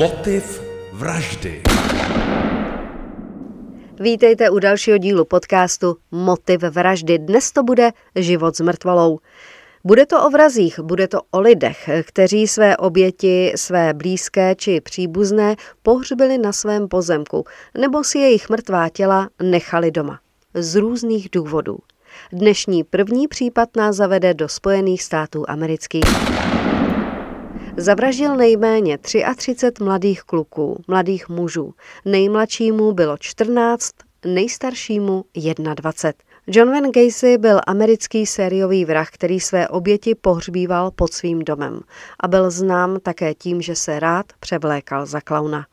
Motiv vraždy. Vítejte u dalšího dílu podcastu Motiv vraždy. Dnes to bude život s mrtvolou. Bude to o vrazích, bude to o lidech, kteří své oběti, své blízké či příbuzné pohřbili na svém pozemku, nebo si jejich mrtvá těla nechali doma. Z různých důvodů. Dnešní první případ nás zavede do Spojených států amerických. Zavraždil nejméně 33 mladých kluků, mladých mužů. Nejmladšímu bylo 14, nejstaršímu 21. John Van Gacy byl americký sériový vrah, který své oběti pohřbíval pod svým domem a byl znám také tím, že se rád převlékal za klauna.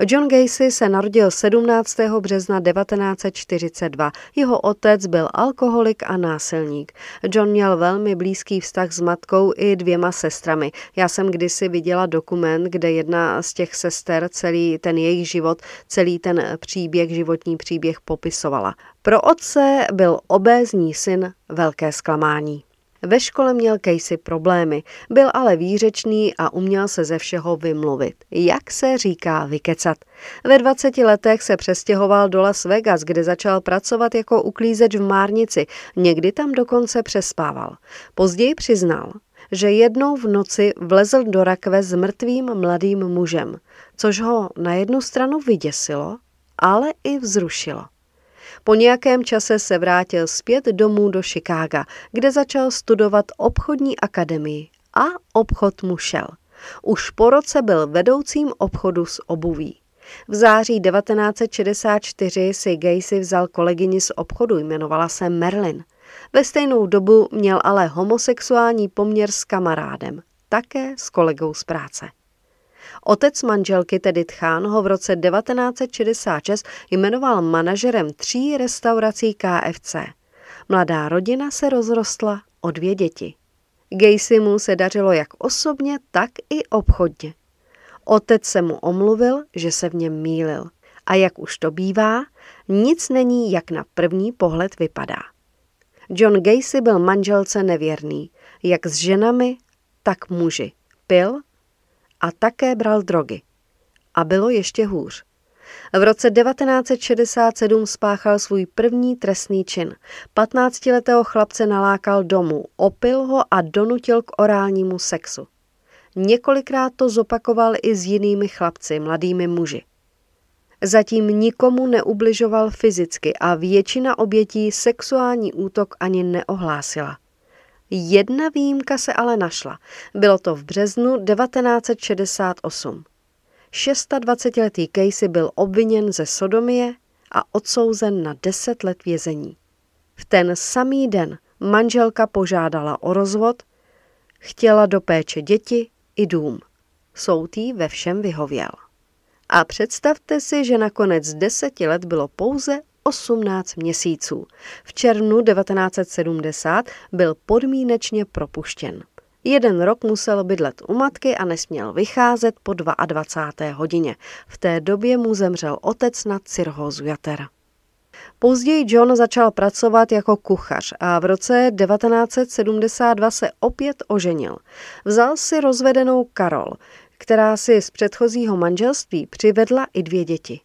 John Gacy se narodil 17. března 1942. Jeho otec byl alkoholik a násilník. John měl velmi blízký vztah s matkou i dvěma sestrami. Já jsem kdysi viděla dokument, kde jedna z těch sester celý ten jejich život, celý ten příběh, životní příběh popisovala. Pro otce byl obézní syn velké zklamání. Ve škole měl Casey problémy, byl ale výřečný a uměl se ze všeho vymluvit. Jak se říká vykecat. Ve 20 letech se přestěhoval do Las Vegas, kde začal pracovat jako uklízeč v Márnici. Někdy tam dokonce přespával. Později přiznal, že jednou v noci vlezl do rakve s mrtvým mladým mužem, což ho na jednu stranu vyděsilo, ale i vzrušilo. Po nějakém čase se vrátil zpět domů do Chicaga, kde začal studovat obchodní akademii a obchod mu šel. Už po roce byl vedoucím obchodu s obuví. V září 1964 si Gacy vzal kolegyni z obchodu, jmenovala se Merlin. Ve stejnou dobu měl ale homosexuální poměr s kamarádem, také s kolegou z práce. Otec manželky, tedy Tchán, ho v roce 1966 jmenoval manažerem tří restaurací KFC. Mladá rodina se rozrostla o dvě děti. Gacymu se dařilo jak osobně, tak i obchodně. Otec se mu omluvil, že se v něm mýlil. A jak už to bývá, nic není, jak na první pohled vypadá. John Gacy byl manželce nevěrný, jak s ženami, tak muži. Pil a také bral drogy. A bylo ještě hůř. V roce 1967 spáchal svůj první trestný čin. 15-letého chlapce nalákal domů, opil ho a donutil k orálnímu sexu. Několikrát to zopakoval i s jinými chlapci, mladými muži. Zatím nikomu neubližoval fyzicky a většina obětí sexuální útok ani neohlásila. Jedna výjimka se ale našla. Bylo to v březnu 1968. 26-letý Casey byl obviněn ze sodomie a odsouzen na 10 let vězení. V ten samý den manželka požádala o rozvod, chtěla do péče děti i dům. Soud jí ve všem vyhověl. A představte si, že nakonec deseti let bylo pouze 18 měsíců. V červnu 1970 byl podmínečně propuštěn. Jeden rok musel bydlet u matky a nesměl vycházet po 22. hodině. V té době mu zemřel otec na cirhózu jatera. Později John začal pracovat jako kuchař a v roce 1972 se opět oženil. Vzal si rozvedenou Karol, která si z předchozího manželství přivedla i dvě děti.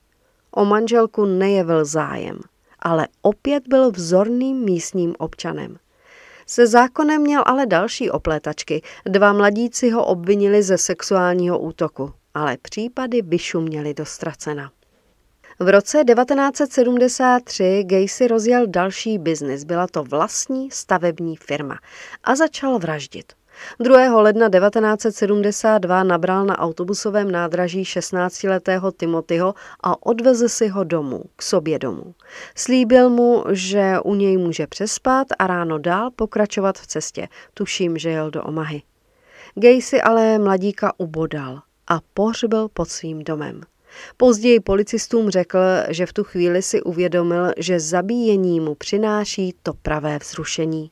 O manželku nejevil zájem, ale opět byl vzorným místním občanem. Se zákonem měl ale další oplétačky. Dva mladíci ho obvinili ze sexuálního útoku, ale případy vyšuměly do ztracena. V roce 1973 Gacy rozjel další biznis, byla to vlastní stavební firma a začal vraždit. 2. ledna 1972 nabral na autobusovém nádraží 16-letého Timothyho a odvezl si ho domů, k sobě domů. Slíbil mu, že u něj může přespat a ráno dál pokračovat v cestě. Tuším, že jel do Omahy. si ale mladíka ubodal a pohřbil pod svým domem. Později policistům řekl, že v tu chvíli si uvědomil, že zabíjení mu přináší to pravé vzrušení.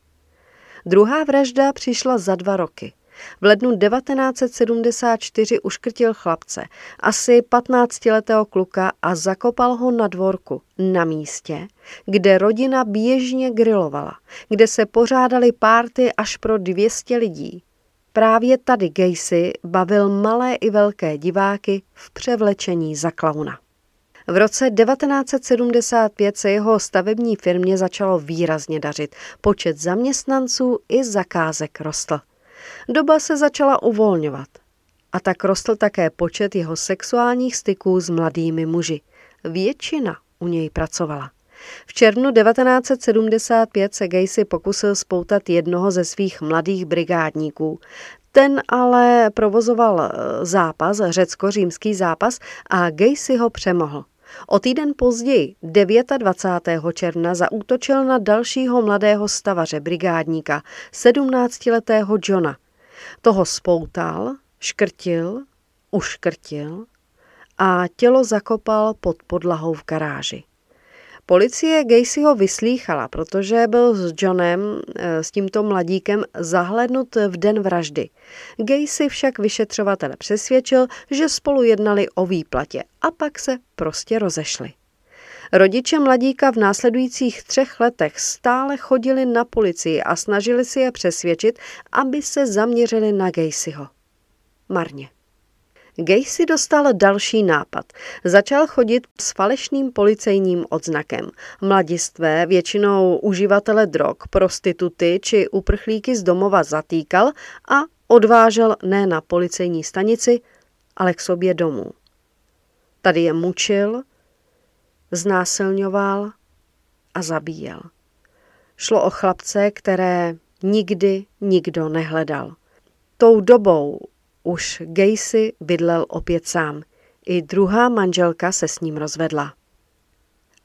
Druhá vražda přišla za dva roky. V lednu 1974 uškrtil chlapce, asi 15-letého kluka a zakopal ho na dvorku, na místě, kde rodina běžně grilovala, kde se pořádaly párty až pro 200 lidí. Právě tady Gacy bavil malé i velké diváky v převlečení za klauna. V roce 1975 se jeho stavební firmě začalo výrazně dařit. Počet zaměstnanců i zakázek rostl. Doba se začala uvolňovat. A tak rostl také počet jeho sexuálních styků s mladými muži. Většina u něj pracovala. V červnu 1975 se Gacy pokusil spoutat jednoho ze svých mladých brigádníků. Ten ale provozoval eh, zápas, řecko-římský zápas a Gacy ho přemohl. O týden později, 29. června, zaútočil na dalšího mladého stavaře, brigádníka, 17-letého Johna. Toho spoutal, škrtil, uškrtil a tělo zakopal pod podlahou v garáži. Policie Gacyho vyslýchala, protože byl s Johnem, eh, s tímto mladíkem, zahlednut v den vraždy. Gacy však vyšetřovatele přesvědčil, že spolu jednali o výplatě a pak se prostě rozešli. Rodiče mladíka v následujících třech letech stále chodili na policii a snažili si je přesvědčit, aby se zaměřili na Gacyho. Marně. Gacy dostal další nápad. Začal chodit s falešným policejním odznakem. Mladistvé, většinou uživatele drog, prostituty či uprchlíky z domova zatýkal a odvážel ne na policejní stanici, ale k sobě domů. Tady je mučil, znásilňoval a zabíjel. Šlo o chlapce, které nikdy nikdo nehledal. Tou dobou už Gacy bydlel opět sám. I druhá manželka se s ním rozvedla.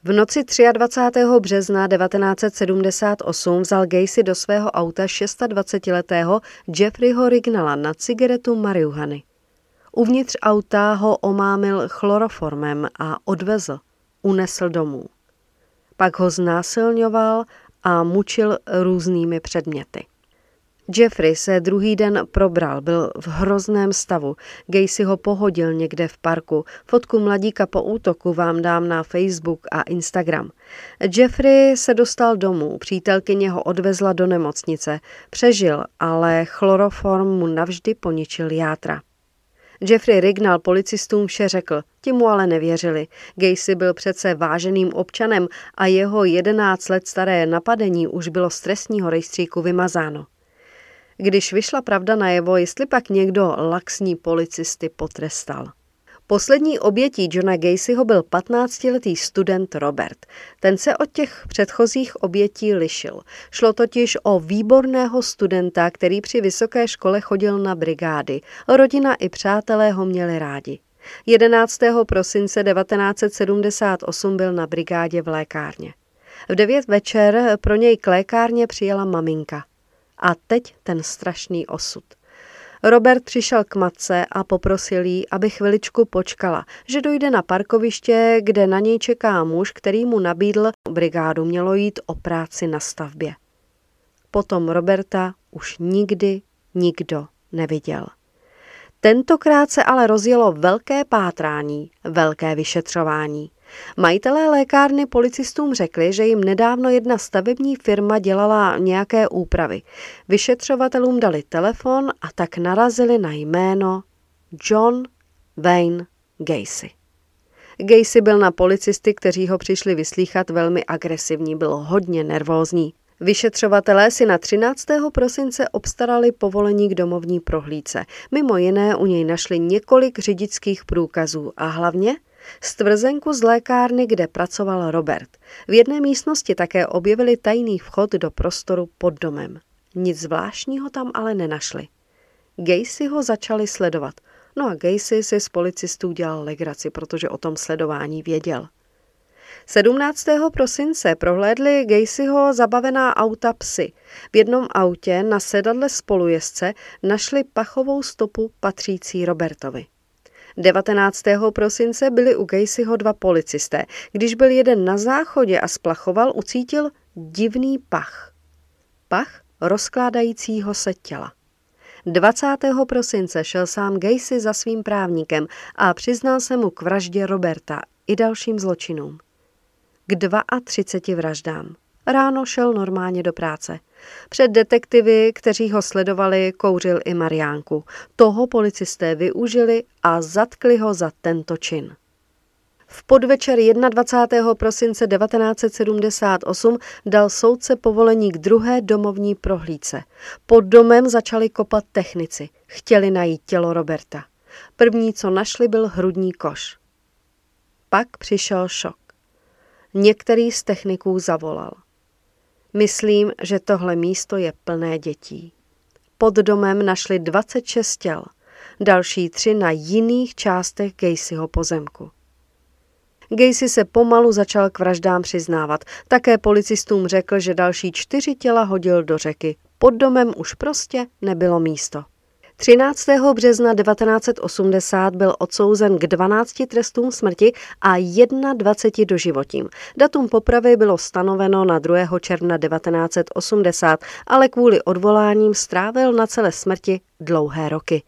V noci 23. března 1978 vzal Gacy do svého auta 26-letého Jeffreyho Rignala na cigaretu marihuany. Uvnitř auta ho omámil chloroformem a odvezl, unesl domů. Pak ho znásilňoval a mučil různými předměty. Jeffrey se druhý den probral, byl v hrozném stavu. Gacy ho pohodil někde v parku. Fotku mladíka po útoku vám dám na Facebook a Instagram. Jeffrey se dostal domů, přítelkyně ho odvezla do nemocnice. Přežil, ale chloroform mu navždy poničil játra. Jeffrey Rignal policistům vše řekl, ti mu ale nevěřili. Gacy byl přece váženým občanem a jeho 11 let staré napadení už bylo z trestního rejstříku vymazáno. Když vyšla pravda najevo, jestli pak někdo laxní policisty potrestal. Poslední obětí Johna Gacyho byl 15-letý student Robert. Ten se od těch předchozích obětí lišil. Šlo totiž o výborného studenta, který při vysoké škole chodil na brigády. Rodina i přátelé ho měli rádi. 11. prosince 1978 byl na brigádě v lékárně. V devět večer pro něj k lékárně přijela maminka. A teď ten strašný osud. Robert přišel k matce a poprosil jí, aby chviličku počkala, že dojde na parkoviště, kde na něj čeká muž, který mu nabídl brigádu. Mělo jít o práci na stavbě. Potom Roberta už nikdy nikdo neviděl. Tentokrát se ale rozjelo velké pátrání, velké vyšetřování. Majitelé lékárny policistům řekli, že jim nedávno jedna stavební firma dělala nějaké úpravy. Vyšetřovatelům dali telefon a tak narazili na jméno John Wayne Gacy. Gacy byl na policisty, kteří ho přišli vyslíchat, velmi agresivní, byl hodně nervózní. Vyšetřovatelé si na 13. prosince obstarali povolení k domovní prohlídce. Mimo jiné u něj našli několik řidičských průkazů a hlavně Stvrzenku z lékárny, kde pracoval Robert. V jedné místnosti také objevili tajný vchod do prostoru pod domem. Nic zvláštního tam ale nenašli. Gacy ho začali sledovat. No a Gacy si z policistů dělal legraci, protože o tom sledování věděl. 17. prosince prohlédli Gacyho zabavená auta psy. V jednom autě na sedadle spolujezdce našli pachovou stopu patřící Robertovi. 19. prosince byli u Gacyho dva policisté. Když byl jeden na záchodě a splachoval, ucítil divný pach. Pach rozkládajícího se těla. 20. prosince šel sám Gacy za svým právníkem a přiznal se mu k vraždě Roberta i dalším zločinům. K 32 vraždám. Ráno šel normálně do práce. Před detektivy, kteří ho sledovali, kouřil i Mariánku. Toho policisté využili a zatkli ho za tento čin. V podvečer 21. prosince 1978 dal soudce povolení k druhé domovní prohlídce. Pod domem začali kopat technici. Chtěli najít tělo Roberta. První, co našli, byl hrudní koš. Pak přišel šok. Některý z techniků zavolal. Myslím, že tohle místo je plné dětí. Pod domem našli 26 těl, další tři na jiných částech Gacyho pozemku. Gacy se pomalu začal k vraždám přiznávat. Také policistům řekl, že další čtyři těla hodil do řeky. Pod domem už prostě nebylo místo. 13. března 1980 byl odsouzen k 12 trestům smrti a 21 doživotím. Datum popravy bylo stanoveno na 2. června 1980, ale kvůli odvoláním strávil na celé smrti dlouhé roky.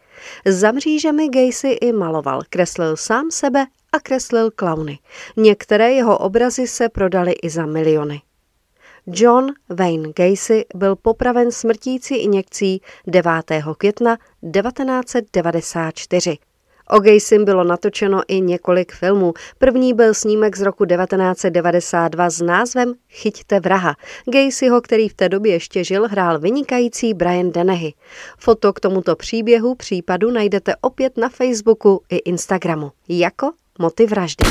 Za mřížemi Gacy i maloval, kreslil sám sebe a kreslil klauny. Některé jeho obrazy se prodaly i za miliony. John Wayne Gacy byl popraven smrtící injekcí 9. května 1994. O Gacym bylo natočeno i několik filmů. První byl snímek z roku 1992 s názvem Chyťte vraha. Gacyho, který v té době ještě žil, hrál vynikající Brian Dennehy. Foto k tomuto příběhu případu najdete opět na Facebooku i Instagramu jako motiv vraždy.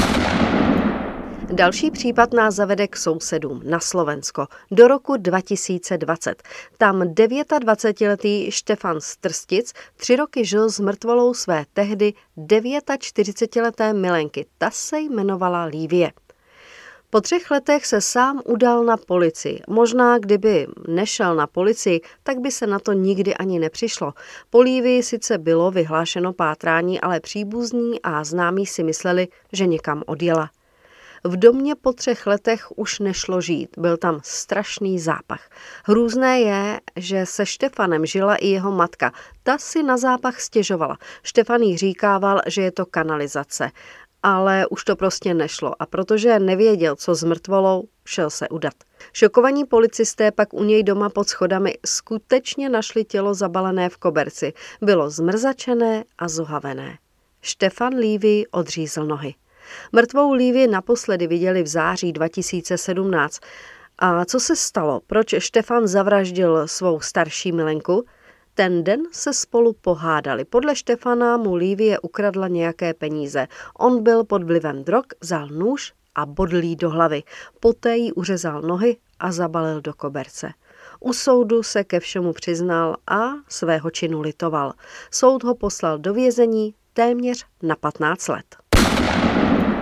Další případ nás zavede k sousedům na Slovensko do roku 2020. Tam 29-letý Štefan Strstic tři roky žil s mrtvolou své tehdy 49-leté milenky. Ta se jmenovala Lívie. Po třech letech se sám udal na policii. Možná, kdyby nešel na policii, tak by se na to nikdy ani nepřišlo. Po Lívii sice bylo vyhlášeno pátrání, ale příbuzní a známí si mysleli, že někam odjela. V domě po třech letech už nešlo žít, byl tam strašný zápach. Hrůzné je, že se Štefanem žila i jeho matka. Ta si na zápach stěžovala. Štefan jí říkával, že je to kanalizace. Ale už to prostě nešlo a protože nevěděl, co s mrtvolou, šel se udat. Šokovaní policisté pak u něj doma pod schodami skutečně našli tělo zabalené v koberci. Bylo zmrzačené a zohavené. Štefan Lívy odřízl nohy. Mrtvou Lívy naposledy viděli v září 2017. A co se stalo? Proč Štefan zavraždil svou starší milenku? Ten den se spolu pohádali. Podle Štefana mu Lívie ukradla nějaké peníze. On byl pod vlivem drog, vzal nůž a bodlí do hlavy. Poté jí uřezal nohy a zabalil do koberce. U soudu se ke všemu přiznal a svého činu litoval. Soud ho poslal do vězení téměř na 15 let.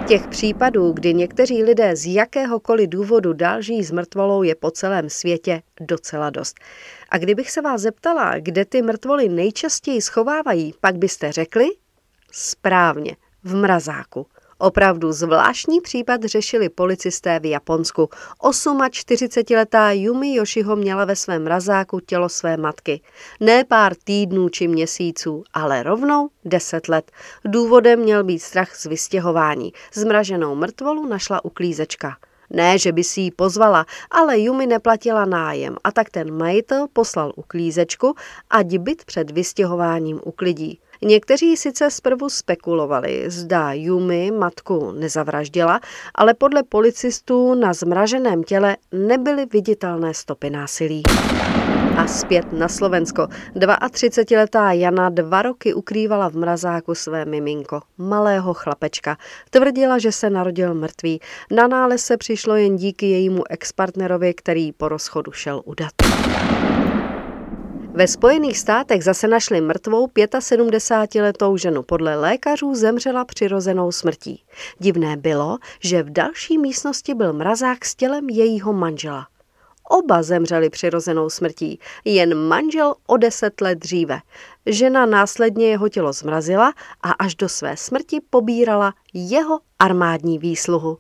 Těch případů, kdy někteří lidé z jakéhokoliv důvodu dál žijí s mrtvolou, je po celém světě docela dost. A kdybych se vás zeptala, kde ty mrtvoly nejčastěji schovávají, pak byste řekli? Správně, v mrazáku. Opravdu zvláštní případ řešili policisté v Japonsku. 48-letá Yumi Yoshiho měla ve svém mrazáku tělo své matky. Ne pár týdnů či měsíců, ale rovnou 10 let. Důvodem měl být strach z vystěhování. Zmraženou mrtvolu našla uklízečka. Ne, že by si ji pozvala, ale Yumi neplatila nájem a tak ten majitel poslal uklízečku, ať byt před vystěhováním uklidí. Někteří sice zprvu spekulovali, zda Yumi matku nezavraždila, ale podle policistů na zmraženém těle nebyly viditelné stopy násilí. A zpět na Slovensko. 32-letá Jana dva roky ukrývala v mrazáku své miminko, malého chlapečka. Tvrdila, že se narodil mrtvý. Na nález se přišlo jen díky jejímu expartnerovi, který po rozchodu šel udat. Ve Spojených státech zase našli mrtvou 75-letou ženu. Podle lékařů zemřela přirozenou smrtí. Divné bylo, že v další místnosti byl mrazák s tělem jejího manžela. Oba zemřeli přirozenou smrtí, jen manžel o deset let dříve. Žena následně jeho tělo zmrazila a až do své smrti pobírala jeho armádní výsluhu.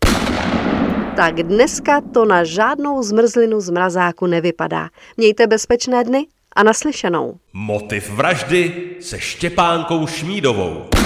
Tak dneska to na žádnou zmrzlinu z mrazáku nevypadá. Mějte bezpečné dny a naslyšenou. Motiv vraždy se Štěpánkou Šmídovou.